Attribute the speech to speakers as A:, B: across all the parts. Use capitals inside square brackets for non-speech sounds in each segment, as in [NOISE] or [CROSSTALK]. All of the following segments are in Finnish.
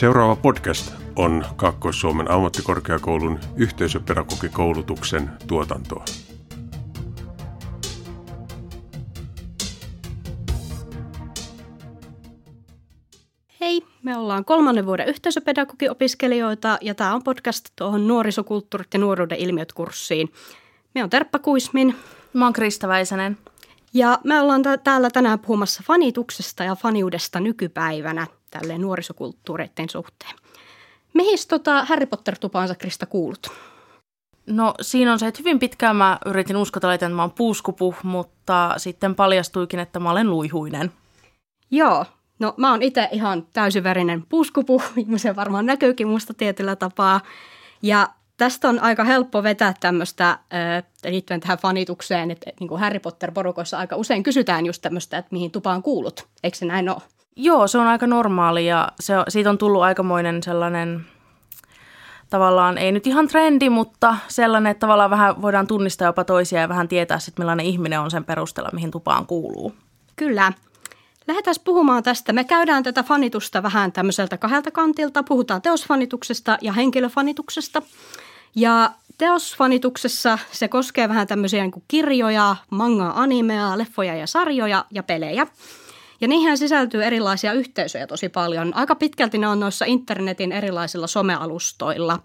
A: Seuraava podcast on Kaakkois-Suomen ammattikorkeakoulun yhteisöpedagogikoulutuksen tuotantoa.
B: Hei, me ollaan kolmannen vuoden yhteisöpedagogiopiskelijoita ja tämä on podcast tuohon nuorisokulttuurit ja nuoruuden ilmiöt kurssiin. Me on Terppa Kuismin.
C: Mä oon Krista Väisänen.
B: Ja me ollaan täällä tänään puhumassa fanituksesta ja faniudesta nykypäivänä tälleen nuorisokulttuureiden suhteen. Mihin tota Harry Potter-tupaansa Krista kuulut?
C: No siinä on se, että hyvin pitkään mä yritin uskotella, että mä oon puuskupu, mutta sitten paljastuikin, että mä olen luihuinen.
B: Joo, no mä oon itse ihan täysiverinen puuskupu, [LAUGHS] se varmaan näkyykin musta tietyllä tapaa. Ja tästä on aika helppo vetää tämmöistä liittyen tähän fanitukseen, että niin kuin Harry Potter-porukoissa aika usein kysytään just tämmöistä, että mihin tupaan kuulut. Eikö se näin ole?
C: Joo, se on aika normaali ja se, siitä on tullut aikamoinen sellainen tavallaan, ei nyt ihan trendi, mutta sellainen, että tavallaan vähän voidaan tunnistaa jopa toisia ja vähän tietää sitten, millainen ihminen on sen perusteella, mihin tupaan kuuluu.
B: Kyllä. Lähdetään puhumaan tästä. Me käydään tätä fanitusta vähän tämmöiseltä kahdelta kantilta. Puhutaan teosfanituksesta ja henkilöfanituksesta. Ja teosfanituksessa se koskee vähän tämmöisiä niin kirjoja, manga, animea, leffoja ja sarjoja ja pelejä. Ja niihin sisältyy erilaisia yhteisöjä tosi paljon. Aika pitkälti ne on noissa internetin erilaisilla somealustoilla.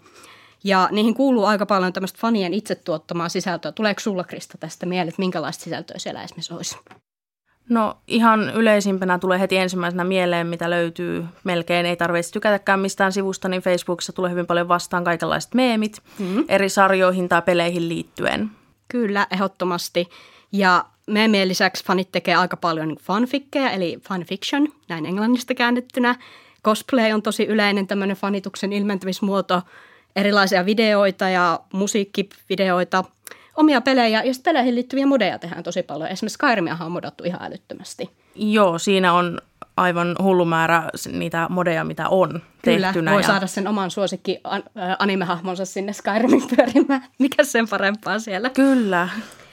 B: Ja niihin kuuluu aika paljon tämmöistä fanien itse tuottamaa sisältöä. Tuleeko sulla Krista tästä mieleen, että minkälaista sisältöä siellä esimerkiksi olisi?
C: No ihan yleisimpänä tulee heti ensimmäisenä mieleen, mitä löytyy melkein. Ei tarvitse tykätäkään mistään sivusta, niin Facebookissa tulee hyvin paljon vastaan kaikenlaiset meemit mm-hmm. eri sarjoihin tai peleihin liittyen.
B: Kyllä, ehdottomasti. Ja meemien lisäksi fanit tekee aika paljon fanfikkeja, eli fanfiction, näin englannista käännettynä. Cosplay on tosi yleinen tämmöinen fanituksen ilmentämismuoto. Erilaisia videoita ja musiikkivideoita – omia pelejä ja sitten peleihin liittyviä modeja tehdään tosi paljon. Esimerkiksi Skyrimiahan on modattu ihan älyttömästi.
C: Joo, siinä on aivan hullu määrä niitä modeja, mitä on
B: Kyllä,
C: tehtynä.
B: voi ja... saada sen oman suosikki animehahmonsa sinne Skyrimin pyörimään. Mikä sen parempaa siellä?
C: Kyllä.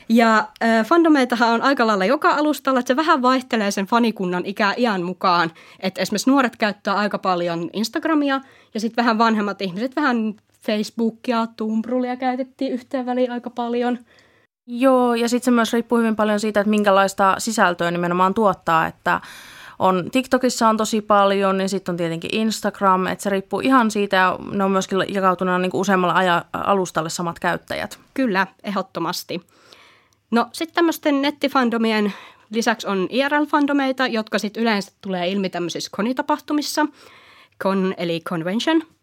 B: Ja äh, fandomeitahan on aika lailla joka alustalla, että se vähän vaihtelee sen fanikunnan ikä iän mukaan. Että esimerkiksi nuoret käyttää aika paljon Instagramia ja sitten vähän vanhemmat ihmiset vähän Facebookia, Tumbrulia käytettiin yhteen väliin aika paljon.
C: Joo, ja sitten se myös riippuu hyvin paljon siitä, että minkälaista sisältöä nimenomaan tuottaa, että on TikTokissa on tosi paljon, niin sitten on tietenkin Instagram, että se riippuu ihan siitä, ja ne on myöskin jakautuneena niin useammalle aja, alustalle samat käyttäjät.
B: Kyllä, ehdottomasti. No sitten tämmöisten nettifandomien lisäksi on IRL-fandomeita, jotka sitten yleensä tulee ilmi tämmöisissä konitapahtumissa, con eli convention –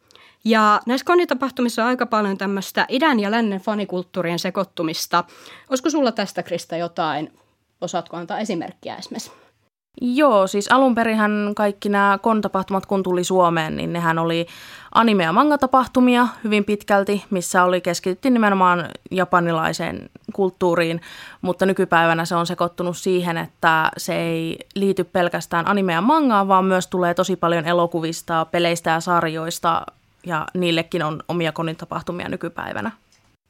B: ja näissä konitapahtumissa on aika paljon tämmöistä idän ja lännen fanikulttuurien sekoittumista. Olisiko sulla tästä, Krista, jotain? Osaatko antaa esimerkkiä esimerkiksi?
C: Joo, siis alun perinhän kaikki nämä kontapahtumat, kun tuli Suomeen, niin nehän oli anime- ja manga-tapahtumia hyvin pitkälti, missä oli keskitytty nimenomaan japanilaiseen kulttuuriin, mutta nykypäivänä se on sekoittunut siihen, että se ei liity pelkästään anime- ja mangaan, vaan myös tulee tosi paljon elokuvista, peleistä ja sarjoista, ja niillekin on omia konitapahtumia nykypäivänä.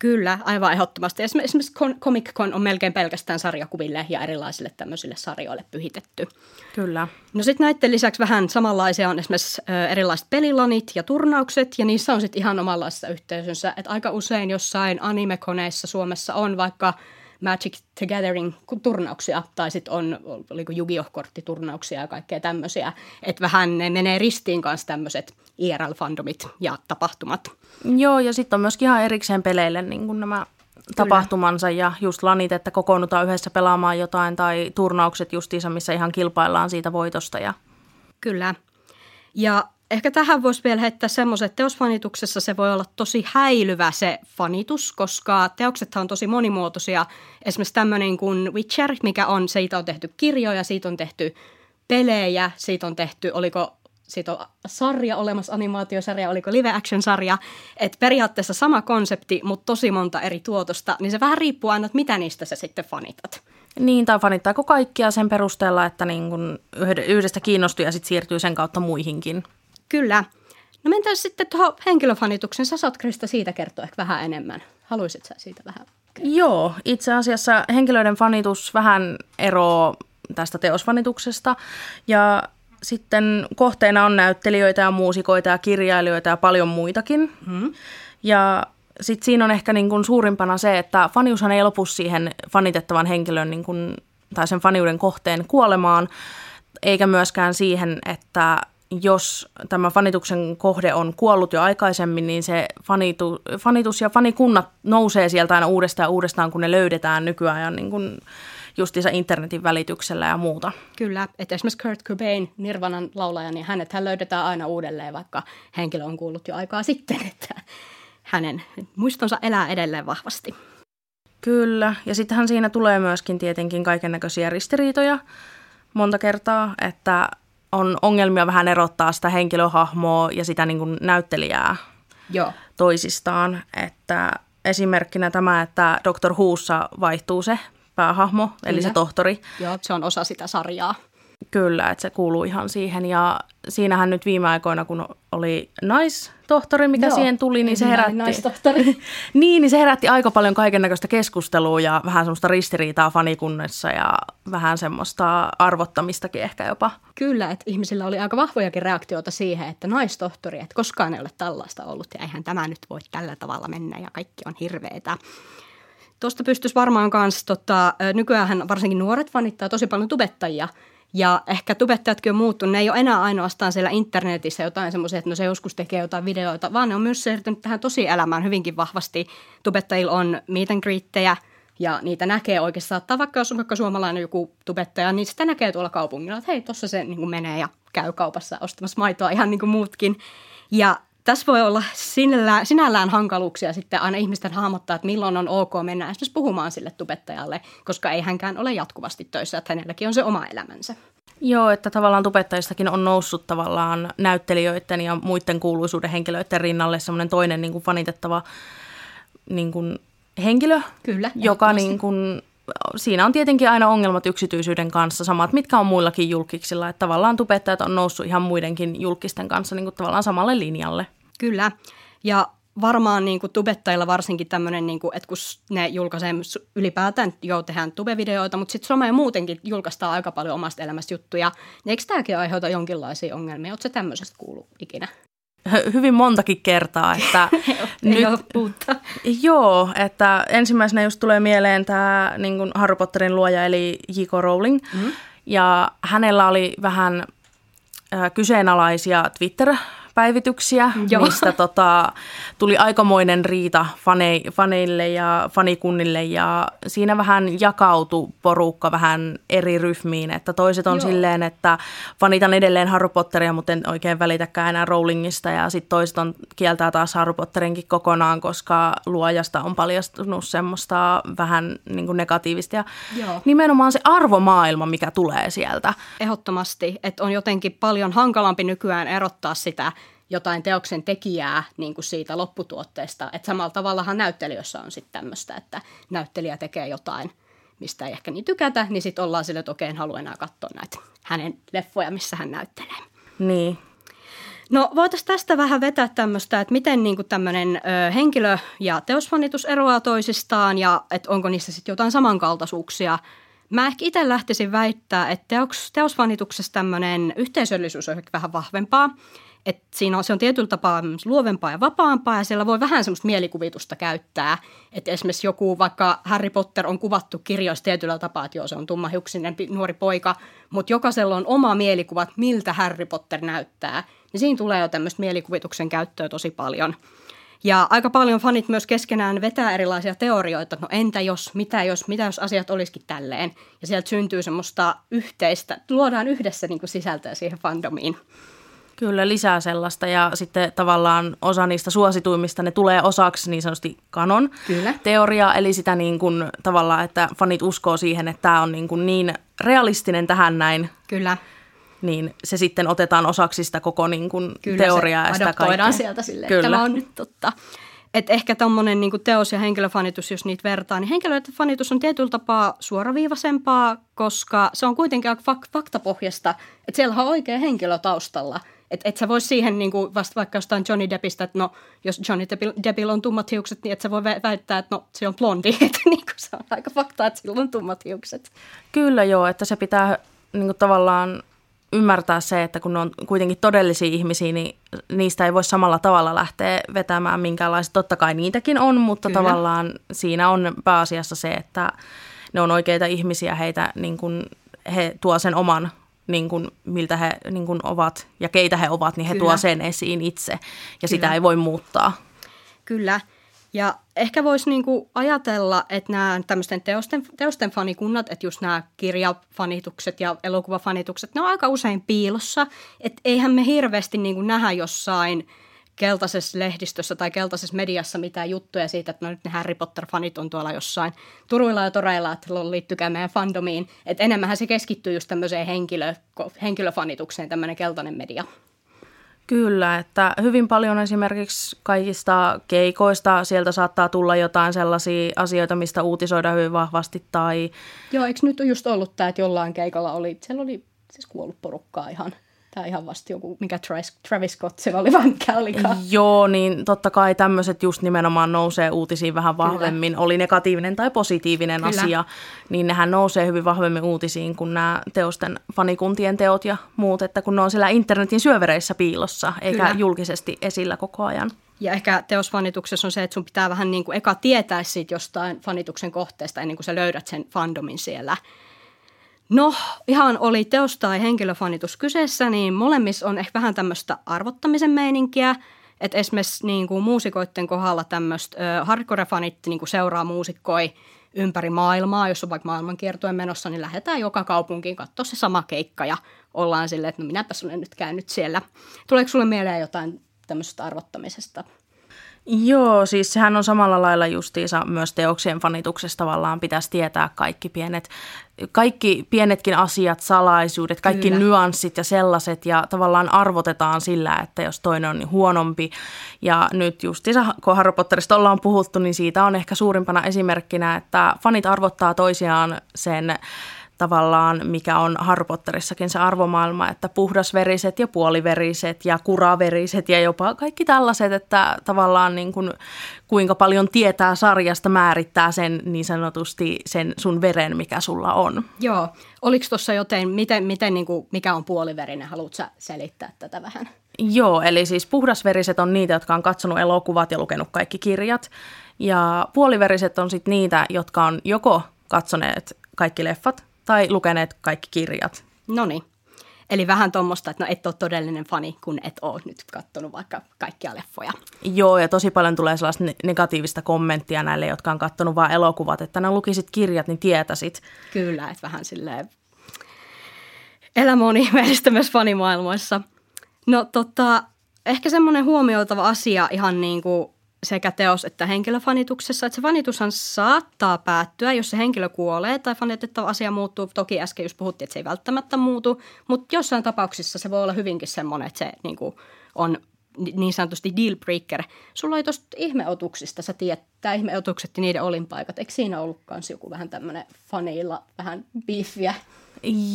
B: Kyllä, aivan ehdottomasti. Esimerkiksi Comic Con on melkein pelkästään sarjakuville ja erilaisille tämmöisille sarjoille pyhitetty.
C: Kyllä.
B: No sitten näiden lisäksi vähän samanlaisia on esimerkiksi erilaiset pelilanit ja turnaukset, ja niissä on sitten ihan omanlaisessa yhteisönsä. Että aika usein jossain animekoneissa Suomessa on vaikka – Magic the Gathering turnauksia tai sitten on, oliko Yu-Gi-Oh-korttiturnauksia ja kaikkea tämmöisiä. Että vähän ne menee ristiin kanssa tämmöiset IRL-fandomit ja tapahtumat.
C: Joo, ja sitten on myöskin ihan erikseen peleille niin kuin nämä Kyllä. tapahtumansa ja just lanit, että kokoonnutaan yhdessä pelaamaan jotain tai turnaukset justiinsa, missä ihan kilpaillaan siitä voitosta. Ja...
B: Kyllä. Ja Ehkä tähän voisi vielä heittää semmoisen, että teosfanituksessa se voi olla tosi häilyvä se fanitus, koska teoksethan on tosi monimuotoisia. Esimerkiksi tämmöinen kuin Witcher, mikä on, siitä on tehty kirjoja, siitä on tehty pelejä, siitä on tehty, oliko siitä on sarja olemassa, animaatiosarja, oliko live action sarja, että periaatteessa sama konsepti, mutta tosi monta eri tuotosta, niin se vähän riippuu aina, että mitä niistä sä sitten fanitat.
C: Niin, tai fanittaako kaikkia sen perusteella, että niin kun yhdestä kiinnostuu ja sitten siirtyy sen kautta muihinkin.
B: Kyllä. No mentäisiin sitten tuohon henkilöfanituksen. Sä saat Krista siitä kertoa ehkä vähän enemmän. Haluaisit sä siitä vähän kertoa?
C: Joo, itse asiassa henkilöiden fanitus vähän eroaa tästä teosfanituksesta. Ja sitten kohteena on näyttelijöitä ja muusikoita ja kirjailijoita ja paljon muitakin. Mm. Ja sitten siinä on ehkä niin kuin suurimpana se, että faniushan ei lopu siihen fanitettavan henkilön niin kuin, tai sen faniuden kohteen kuolemaan, eikä myöskään siihen, että jos tämä fanituksen kohde on kuollut jo aikaisemmin, niin se fanitu, fanitus ja fanikunnat nousee sieltä aina uudestaan ja uudestaan, kun ne löydetään nykyään niin kuin justiinsa internetin välityksellä ja muuta.
B: Kyllä, että esimerkiksi Kurt Cobain, Nirvanan laulaja, niin hänet hän löydetään aina uudelleen, vaikka henkilö on kuullut jo aikaa sitten, että hänen muistonsa elää edelleen vahvasti.
C: Kyllä, ja sittenhän siinä tulee myöskin tietenkin kaiken näköisiä ristiriitoja monta kertaa, että on ongelmia vähän erottaa sitä henkilöhahmoa ja sitä niin kuin näyttelijää Joo. toisistaan. Että esimerkkinä tämä, että Dr. Huussa vaihtuu se päähahmo, Kyllä. eli se tohtori.
B: Joo, se on osa sitä sarjaa.
C: Kyllä, että se kuuluu ihan siihen. Ja siinähän nyt viime aikoina, kun oli naistohtori, mikä Joo, siihen tuli, niin se herätti...
B: Naistohtori. [LAUGHS]
C: niin, niin se herätti aika paljon kaiken näköistä keskustelua ja vähän semmoista ristiriitaa fanikunnassa ja vähän semmoista arvottamistakin ehkä jopa.
B: Kyllä, että ihmisillä oli aika vahvojakin reaktioita siihen, että naistohtori, että koskaan ei ole tällaista ollut ja eihän tämä nyt voi tällä tavalla mennä ja kaikki on hirveetä. Tuosta pystyisi varmaan myös, tota, nykyään varsinkin nuoret fanittaa tosi paljon tubettajia – ja ehkä tubettajatkin on muuttunut. Ne ei ole enää ainoastaan siellä internetissä jotain semmoisia, että no se joskus tekee jotain videoita, vaan ne on myös siirtynyt tähän tosi elämään hyvinkin vahvasti. Tubettajilla on meet and greettejä, ja niitä näkee oikeastaan, että vaikka jos on vaikka suomalainen joku tubettaja, niin sitä näkee tuolla kaupungilla, että hei, tuossa se niin menee ja käy kaupassa ostamassa maitoa ihan niin kuin muutkin. Ja tässä voi olla sinällään, sinällään hankaluuksia sitten aina ihmisten hahmottaa, että milloin on ok mennä esimerkiksi puhumaan sille tubettajalle, koska ei hänkään ole jatkuvasti töissä, että hänelläkin on se oma elämänsä.
C: Joo, että tavallaan tubettajistakin on noussut tavallaan näyttelijöiden ja muiden kuuluisuuden henkilöiden rinnalle semmoinen toinen niin kuin fanitettava niin kuin henkilö,
B: Kyllä,
C: joka niin kuin, siinä on tietenkin aina ongelmat yksityisyyden kanssa, samat mitkä on muillakin julkiksilla, että tavallaan tubettajat on noussut ihan muidenkin julkisten kanssa niin kuin tavallaan samalle linjalle.
B: Kyllä. Ja varmaan niin kuin tubettajilla varsinkin tämmöinen, niin kuin, että kun ne julkaisee ylipäätään, jo tehdään tubevideoita, mutta sitten somea muutenkin julkaistaan aika paljon omasta elämästä juttuja, niin eikö tämäkin aiheuta jonkinlaisia ongelmia? Oletko tämmöisestä kuullut ikinä?
C: Hyvin montakin kertaa. Että [LAUGHS]
B: nyt,
C: joo, että ensimmäisenä just tulee mieleen tämä niin Harry Potterin luoja eli J.K. Rowling. Mm. Ja hänellä oli vähän äh, kyseenalaisia Twitter- päivityksiä, Joo. mistä tota, tuli aikamoinen riita fane, faneille ja fanikunnille ja siinä vähän jakautui porukka vähän eri ryhmiin, että toiset on Joo. silleen, että fanitan edelleen Harry Potteria, mutta en oikein välitäkään enää Rowlingista ja sitten toiset on kieltää taas Harry Potterinkin kokonaan, koska luojasta on paljastunut semmoista vähän niin kuin negatiivista ja Joo. nimenomaan se arvomaailma, mikä tulee sieltä.
B: Ehdottomasti, että on jotenkin paljon hankalampi nykyään erottaa sitä jotain teoksen tekijää niin kuin siitä lopputuotteesta. Että samalla tavallahan näyttelijöissä on sitten tämmöistä, että näyttelijä tekee jotain, mistä ei ehkä niin tykätä, niin sitten ollaan sille, että okei, en halua enää katsoa näitä hänen leffoja, missä hän näyttelee.
C: Niin.
B: No voitaisiin tästä vähän vetää tämmöistä, että miten niin tämmöinen henkilö- ja teosfanitus eroaa toisistaan ja että onko niissä sitten jotain samankaltaisuuksia. Mä ehkä itse lähtisin väittää, että teos, teosfanituksessa tämmöinen yhteisöllisyys on vähän vahvempaa. Et siinä on, se on tietyllä tapaa luovempaa ja vapaampaa ja siellä voi vähän semmoista mielikuvitusta käyttää. Että esimerkiksi joku, vaikka Harry Potter on kuvattu kirjoissa tietyllä tapaa, että joo se on tummahiuksinen nuori poika, mutta jokaisella on oma mielikuva, että miltä Harry Potter näyttää. Niin siinä tulee jo tämmöistä mielikuvituksen käyttöä tosi paljon. Ja aika paljon fanit myös keskenään vetää erilaisia teorioita, no entä jos, mitä jos, mitä jos asiat olisikin tälleen. Ja sieltä syntyy semmoista yhteistä, luodaan yhdessä niin kuin sisältöä siihen fandomiin.
C: Kyllä, lisää sellaista ja sitten tavallaan osa niistä suosituimmista, ne tulee osaksi niin sanotusti kanon Kyllä. teoriaa, eli sitä niin kuin tavallaan, että fanit uskoo siihen, että tämä on niin, kuin niin realistinen tähän näin.
B: Kyllä.
C: Niin se sitten otetaan osaksi sitä koko niin kuin Kyllä, teoriaa
B: ja
C: sitä
B: kaikkea. sieltä silleen, Kyllä. tämä on nyt totta. Et ehkä tuommoinen niin teos- ja henkilöfanitus, jos niitä vertaa, niin henkilöfanitus on tietyllä tapaa suoraviivaisempaa, koska se on kuitenkin fak- faktapohjasta, että siellä on oikea henkilö taustalla – että et sä vois siihen niin kuin vasta vaikka jostain Johnny Deppistä, että no jos Johnny Deppillä on tummat hiukset, niin että sä voi väittää, että no se on blondi. [LAUGHS] Että niin kuin se on aika fakta, että sillä on tummat hiukset.
C: Kyllä joo, että se pitää niin kuin tavallaan ymmärtää se, että kun ne on kuitenkin todellisia ihmisiä, niin niistä ei voi samalla tavalla lähteä vetämään minkäänlaista. Totta kai niitäkin on, mutta Kyllä. tavallaan siinä on pääasiassa se, että ne on oikeita ihmisiä, heitä niin kuin, he tuo sen oman niin kuin, miltä he niin kuin ovat ja keitä he ovat, niin he Kyllä. tuo sen esiin itse ja Kyllä. sitä ei voi muuttaa.
B: Kyllä. Ja ehkä voisi niinku ajatella, että nämä tämmöisten teosten, teosten fanikunnat, että just nämä kirjafanitukset ja elokuvafanitukset, ne on aika usein piilossa. Että eihän me hirveästi niinku nähdä jossain keltaisessa lehdistössä tai keltaisessa mediassa mitään juttuja siitä, että no nyt ne Harry Potter-fanit on tuolla jossain turuilla ja toreilla, että liittykää meidän fandomiin. Että enemmän se keskittyy just tämmöiseen henkilö, henkilöfanitukseen, tämmöinen keltainen media.
C: Kyllä, että hyvin paljon esimerkiksi kaikista keikoista sieltä saattaa tulla jotain sellaisia asioita, mistä uutisoida hyvin vahvasti tai...
B: Joo, eikö nyt just ollut tämä, että jollain keikalla oli, siellä oli siis kuollut porukkaa ihan Tämä ihan vasta joku, mikä Travis Scott se oli, [LAUGHS] vaan olikaan.
C: Joo, niin totta kai tämmöiset just nimenomaan nousee uutisiin vähän vahvemmin. Kyllä. Oli negatiivinen tai positiivinen Kyllä. asia, niin nehän nousee hyvin vahvemmin uutisiin kuin nämä teosten fanikuntien teot ja muut, että kun ne on siellä internetin syövereissä piilossa, eikä Kyllä. julkisesti esillä koko ajan.
B: Ja ehkä teosfanituksessa on se, että sun pitää vähän niin kuin eka tietää siitä jostain fanituksen kohteesta ennen kuin sä löydät sen fandomin siellä – No, ihan oli teos tai henkilöfanitus kyseessä, niin molemmissa on ehkä vähän tämmöistä arvottamisen meininkiä. Että esimerkiksi niin kuin muusikoiden kohdalla tämmöistä hardcore-fanit niin kuin seuraa muusikkoi ympäri maailmaa. Jos on vaikka maailmankiertojen menossa, niin lähdetään joka kaupunkiin katsoa se sama keikka ja ollaan silleen, että no minäpäs olen nyt käynyt siellä. Tuleeko sulle mieleen jotain tämmöisestä arvottamisesta?
C: Joo, siis sehän on samalla lailla justiinsa myös teoksien fanituksesta tavallaan pitäisi tietää kaikki pienet, kaikki pienetkin asiat, salaisuudet, kaikki Kyllä. nyanssit ja sellaiset ja tavallaan arvotetaan sillä, että jos toinen on niin huonompi. Ja nyt justiinsa, kun Harry Potterista ollaan puhuttu, niin siitä on ehkä suurimpana esimerkkinä, että fanit arvottaa toisiaan sen tavallaan, mikä on Harry Potterissakin se arvomaailma, että puhdasveriset ja puoliveriset ja kuraveriset ja jopa kaikki tällaiset, että tavallaan niin kuin, kuinka paljon tietää sarjasta määrittää sen niin sanotusti sen sun veren, mikä sulla on.
B: Joo. Oliko tuossa joten, miten, miten niin kuin, mikä on puoliverinen? Haluatko selittää tätä vähän?
C: Joo, eli siis puhdasveriset on niitä, jotka on katsonut elokuvat ja lukenut kaikki kirjat. Ja puoliveriset on sitten niitä, jotka on joko katsoneet kaikki leffat tai lukeneet kaikki kirjat.
B: No niin. Eli vähän tuommoista, että no et ole todellinen fani, kun et ole nyt katsonut vaikka kaikkia leffoja.
C: Joo, ja tosi paljon tulee sellaista negatiivista kommenttia näille, jotka on katsonut vain elokuvat, että ne lukisit kirjat, niin tietäisit.
B: Kyllä, että vähän silleen elämä on ihmeellistä myös fanimaailmoissa. No tota, ehkä semmoinen huomioitava asia ihan niin kuin sekä teos- että henkilöfanituksessa, että se fanitushan saattaa päättyä, jos se henkilö kuolee tai fanitettava asia muuttuu. Toki äsken just puhuttiin, että se ei välttämättä muutu, mutta jossain tapauksissa se voi olla hyvinkin semmoinen, että se niin kuin, on niin sanotusti deal breaker. Sulla oli tuosta ihmeotuksista, sä tiedät, tämä ihmeotukset ja niiden olinpaikat. Eikö siinä ollut myös joku vähän tämmöinen faneilla vähän biiffiä?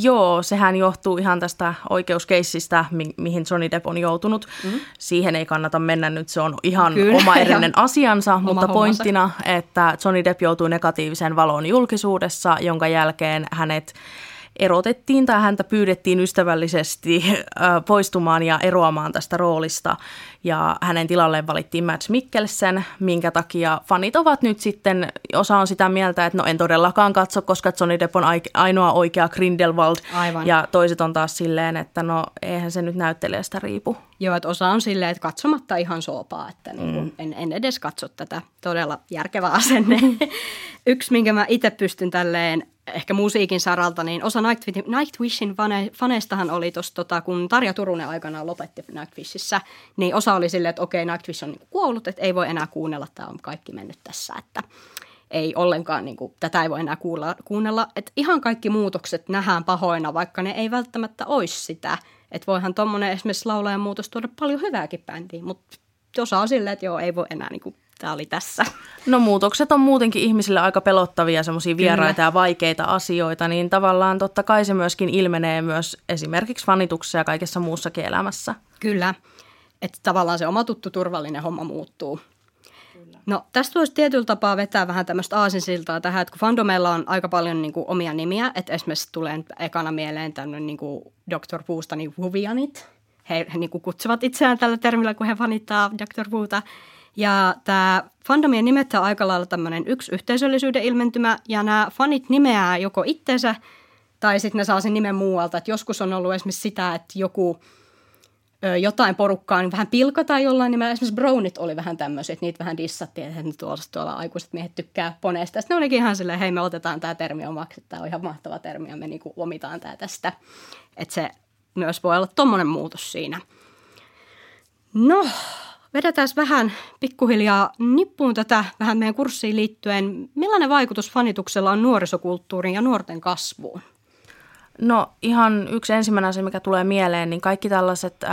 C: Joo, sehän johtuu ihan tästä oikeuskeissistä, mi- mihin Johnny Depp on joutunut. Mm-hmm. Siihen ei kannata mennä nyt, se on ihan Kyllä, oma [LAUGHS] erillinen asiansa, oma mutta hommansa. pointtina, että Johnny Depp joutui negatiiviseen valoon julkisuudessa, jonka jälkeen hänet erotettiin tai häntä pyydettiin ystävällisesti poistumaan ja eroamaan tästä roolista. Ja hänen tilalleen valittiin Matt Mikkelsen, minkä takia fanit ovat nyt sitten, osa on sitä mieltä, että no en todellakaan katso, koska Johnny Depp on ainoa oikea Grindelwald. Aivan. Ja toiset on taas silleen, että no eihän se nyt näyttelijästä riipu.
B: Joo, että osa on silleen, että katsomatta ihan soopaa, että niin mm. en, en edes katso tätä todella järkevää asenne. [LAUGHS] Yksi, minkä mä itse pystyn tälleen ehkä musiikin saralta, niin osa Nightwishin faneistahan oli tuossa, tota, kun Tarja Turunen aikanaan lopetti Nightwishissä, niin osa oli silleen, että okei, Nightwish on niin kuollut, että ei voi enää kuunnella, tämä on kaikki mennyt tässä, että ei ollenkaan, niin tätä ei voi enää kuulla, kuunnella. Että ihan kaikki muutokset nähdään pahoina, vaikka ne ei välttämättä olisi sitä. Että voihan tuommoinen esimerkiksi laulajan muutos tuoda paljon hyvääkin bändiin, mutta osa on silleen, että joo, ei voi enää niin tämä oli tässä.
C: No muutokset on muutenkin ihmisille aika pelottavia, semmoisia vieraita Kyllä. ja vaikeita asioita, niin tavallaan totta kai se myöskin ilmenee myös esimerkiksi fanituksessa ja kaikessa muussakin elämässä.
B: Kyllä, että tavallaan se oma tuttu turvallinen homma muuttuu. Kyllä. No tästä voisi tietyllä tapaa vetää vähän tämmöistä aasinsiltaa tähän, että kun fandomeilla on aika paljon niin kuin, omia nimiä, että esimerkiksi tulee ekana mieleen tämmöinen niin kuin Dr. Niin Wuvianit. He, he niin kuin kutsuvat itseään tällä termillä, kun he fanittaa Dr. Wuta. Ja tämä fandomien nimet on aika lailla tämmöinen yksi yhteisöllisyyden ilmentymä, ja nämä fanit nimeää joko itseensä tai sitten ne saa sen nimen muualta. Et joskus on ollut esimerkiksi sitä, että joku ö, jotain porukkaa niin vähän pilkataan jollain nimellä. Esimerkiksi Brownit oli vähän tämmöisiä, että niitä vähän dissattiin, että tuolla, tuolla aikuiset miehet tykkää poneesta. Sitten ne olikin ihan silleen, hei me otetaan tämä termi omaksi, tämä on ihan mahtava termi ja me niinku omitaan tämä tästä. Että se myös voi olla tuommoinen muutos siinä. No, vedetään vähän pikkuhiljaa nippuun tätä vähän meidän kurssiin liittyen. Millainen vaikutus fanituksella on nuorisokulttuuriin ja nuorten kasvuun?
C: No ihan yksi ensimmäinen asia, mikä tulee mieleen, niin kaikki tällaiset äh,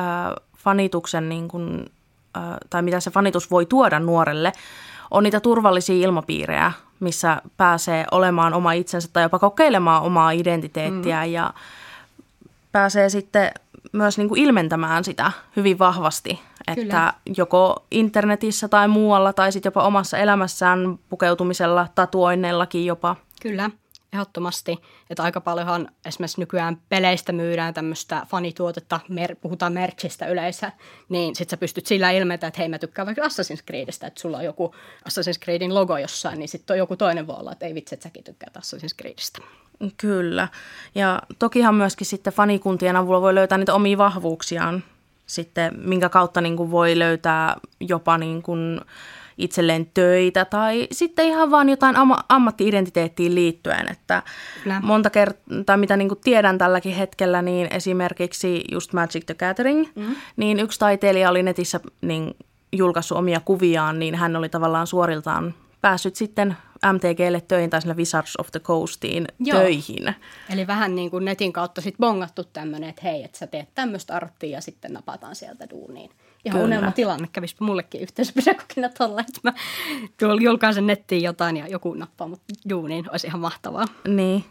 C: fanituksen, niin kuin, äh, tai mitä se fanitus voi tuoda nuorelle, on niitä turvallisia ilmapiirejä, missä pääsee olemaan oma itsensä tai jopa kokeilemaan omaa identiteettiä mm. ja pääsee sitten myös niin kuin ilmentämään sitä hyvin vahvasti, että Kyllä. joko internetissä tai muualla tai sitten jopa omassa elämässään pukeutumisella, tatuoinneillakin jopa.
B: Kyllä ehdottomasti. Että aika paljonhan esimerkiksi nykyään peleistä myydään tämmöistä fanituotetta, mer- puhutaan merchistä yleensä, niin sit sä pystyt sillä ilmeitä, että hei mä tykkään vaikka Assassin's Creedistä, että sulla on joku Assassin's Creedin logo jossain, niin sitten joku toinen voi olla, että ei vitsi, että säkin tykkäät Assassin's Creedistä.
C: Kyllä. Ja tokihan myöskin sitten fanikuntien avulla voi löytää niitä omia vahvuuksiaan sitten, minkä kautta niin kuin voi löytää jopa niin kuin, itselleen töitä tai sitten ihan vaan jotain amma- ammattiidentiteettiin liittyen. Että Kyllä. monta kertaa, tai mitä niin kuin tiedän tälläkin hetkellä, niin esimerkiksi just Magic the Gathering, mm. niin yksi taiteilija oli netissä niin julkaissut omia kuviaan, niin hän oli tavallaan suoriltaan päässyt sitten MTGlle töihin tai sinne Wizards of the Coastiin Joo. töihin.
B: Eli vähän niin kuin netin kautta sitten bongattu tämmöinen, että hei, että sä teet tämmöistä arttia ja sitten napataan sieltä duuniin. Ihan Kyllä. unelmatilanne kävisi mullekin yhteisöpedagogina tolla, että mä tuolla julkaisen nettiin jotain ja joku nappaa mut duuniin, olisi ihan mahtavaa.
C: Niin.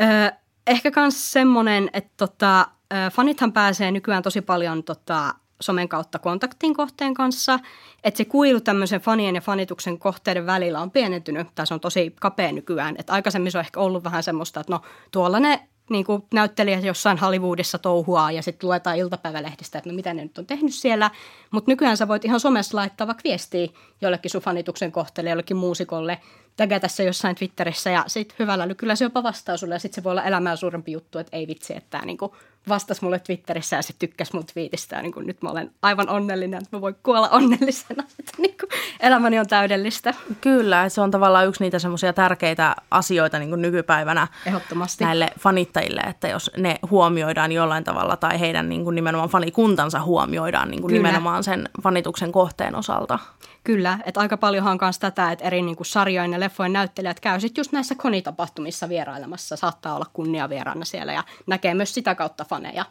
B: Ö, ehkä myös semmoinen, että tota, fanithan pääsee nykyään tosi paljon tota, somen kautta kontaktin kohteen kanssa, että se kuilu tämmöisen fanien ja fanituksen kohteiden välillä on pienentynyt, tai se on tosi kapea nykyään. Että aikaisemmin se on ehkä ollut vähän semmoista, että no tuolla ne niin kuin näyttelijät jossain Hollywoodissa touhuaa ja sitten luetaan iltapäivälehdistä, että no mitä ne nyt on tehnyt siellä. Mutta nykyään sä voit ihan somessa laittaa vaikka viestiä jollekin sun fanituksen kohteelle, jollekin muusikolle, tägätä se jossain Twitterissä ja sitten hyvällä kyllä se jopa vastaa sulle ja sitten se voi olla elämää suurempi juttu, että ei vitsi, että tämä niinku vastasi mulle Twitterissä ja se tykkäsi mun twiitistä ja niinku nyt mä olen aivan onnellinen, että mä voin kuolla onnellisena, [LAUGHS] että niinku elämäni on täydellistä.
C: Kyllä, se on tavallaan yksi niitä semmoisia tärkeitä asioita niinku nykypäivänä
B: Ehdottomasti.
C: näille fanittajille, että jos ne huomioidaan jollain tavalla tai heidän niinku nimenomaan fanikuntansa huomioidaan niinku nimenomaan sen fanituksen kohteen osalta.
B: Kyllä, että aika paljonhan on myös tätä, että eri niin kuin sarjojen ja leffojen näyttelijät käy sitten just näissä konitapahtumissa vierailemassa, saattaa olla kunnia vieraana siellä ja näkee myös sitä kautta faneja.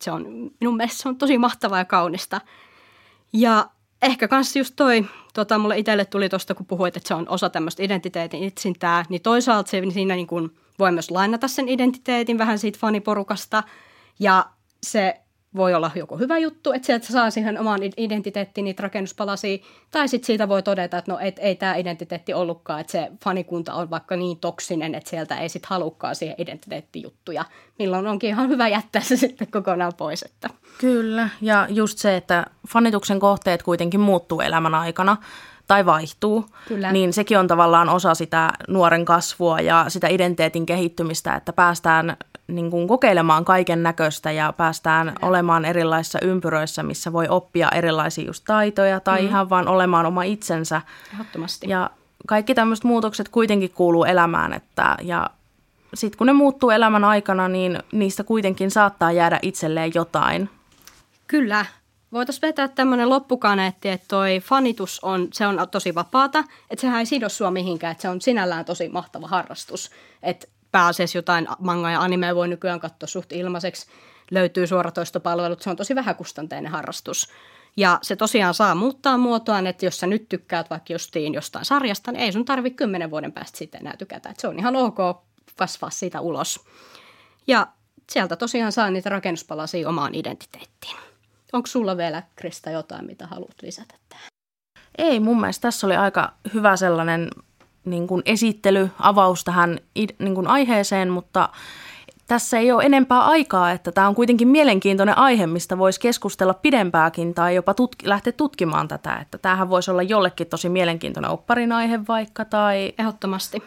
B: Se on, minun mielestä se on tosi mahtavaa ja kaunista. Ja ehkä myös just toi, tota, mulle itselle tuli tuosta, kun puhuit, että se on osa tämmöistä identiteetin itsintää, niin toisaalta se siinä niin kuin voi myös lainata sen identiteetin vähän siitä faniporukasta ja se voi olla joku hyvä juttu, että sieltä saa siihen omaan identiteettiin niitä rakennuspalasia, tai sitten siitä voi todeta, että no et, ei tämä identiteetti ollutkaan, että se fanikunta on vaikka niin toksinen, että sieltä ei sitten halukkaan siihen identiteettijuttuja, milloin onkin ihan hyvä jättää se [LAUGHS] sitten kokonaan pois. Että.
C: Kyllä, ja just se, että fanituksen kohteet kuitenkin muuttuu elämän aikana, tai vaihtuu, Kyllä. niin sekin on tavallaan osa sitä nuoren kasvua ja sitä identiteetin kehittymistä, että päästään niin kuin kokeilemaan kaiken näköistä ja päästään Kyllä. olemaan erilaisissa ympyröissä, missä voi oppia erilaisia just taitoja tai mm. ihan vaan olemaan oma itsensä.
B: Ehdottomasti.
C: Ja kaikki tämmöiset muutokset kuitenkin kuuluu elämään, että ja sitten kun ne muuttuu elämän aikana, niin niistä kuitenkin saattaa jäädä itselleen jotain.
B: Kyllä, Voitaisiin vetää tämmöinen loppukaneetti, että toi fanitus on, se on tosi vapaata, että sehän ei sido sua mihinkään, että se on sinällään tosi mahtava harrastus. Että pääasiassa jotain manga ja animea voi nykyään katsoa suht ilmaiseksi, löytyy suoratoistopalvelut, se on tosi vähäkustanteinen harrastus. Ja se tosiaan saa muuttaa muotoaan, että jos sä nyt tykkäät vaikka justiin jostain sarjasta, niin ei sun tarvi kymmenen vuoden päästä sitten enää tykätä. Että se on ihan ok kasvaa siitä ulos. Ja sieltä tosiaan saa niitä rakennuspalasia omaan identiteettiin. Onko sulla vielä, Krista, jotain, mitä haluat lisätä tähän?
C: Ei, mun mielestä tässä oli aika hyvä sellainen niin kuin esittely, avaus tähän niin kuin aiheeseen, mutta tässä ei ole enempää aikaa, että tämä on kuitenkin mielenkiintoinen aihe, mistä voisi keskustella pidempääkin tai jopa tutki, lähteä tutkimaan tätä. Että tämähän voisi olla jollekin tosi mielenkiintoinen opparin aihe vaikka tai...
B: Ehdottomasti.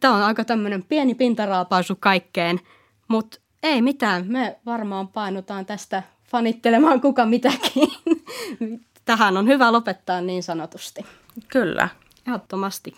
B: Tämä on aika tämmöinen pieni pintaraapaisu kaikkeen, mutta ei mitään. Me varmaan painutaan tästä fanittelemaan kuka mitäkin. [LAUGHS] Tähän on hyvä lopettaa niin sanotusti.
C: Kyllä.
B: アットマスティッ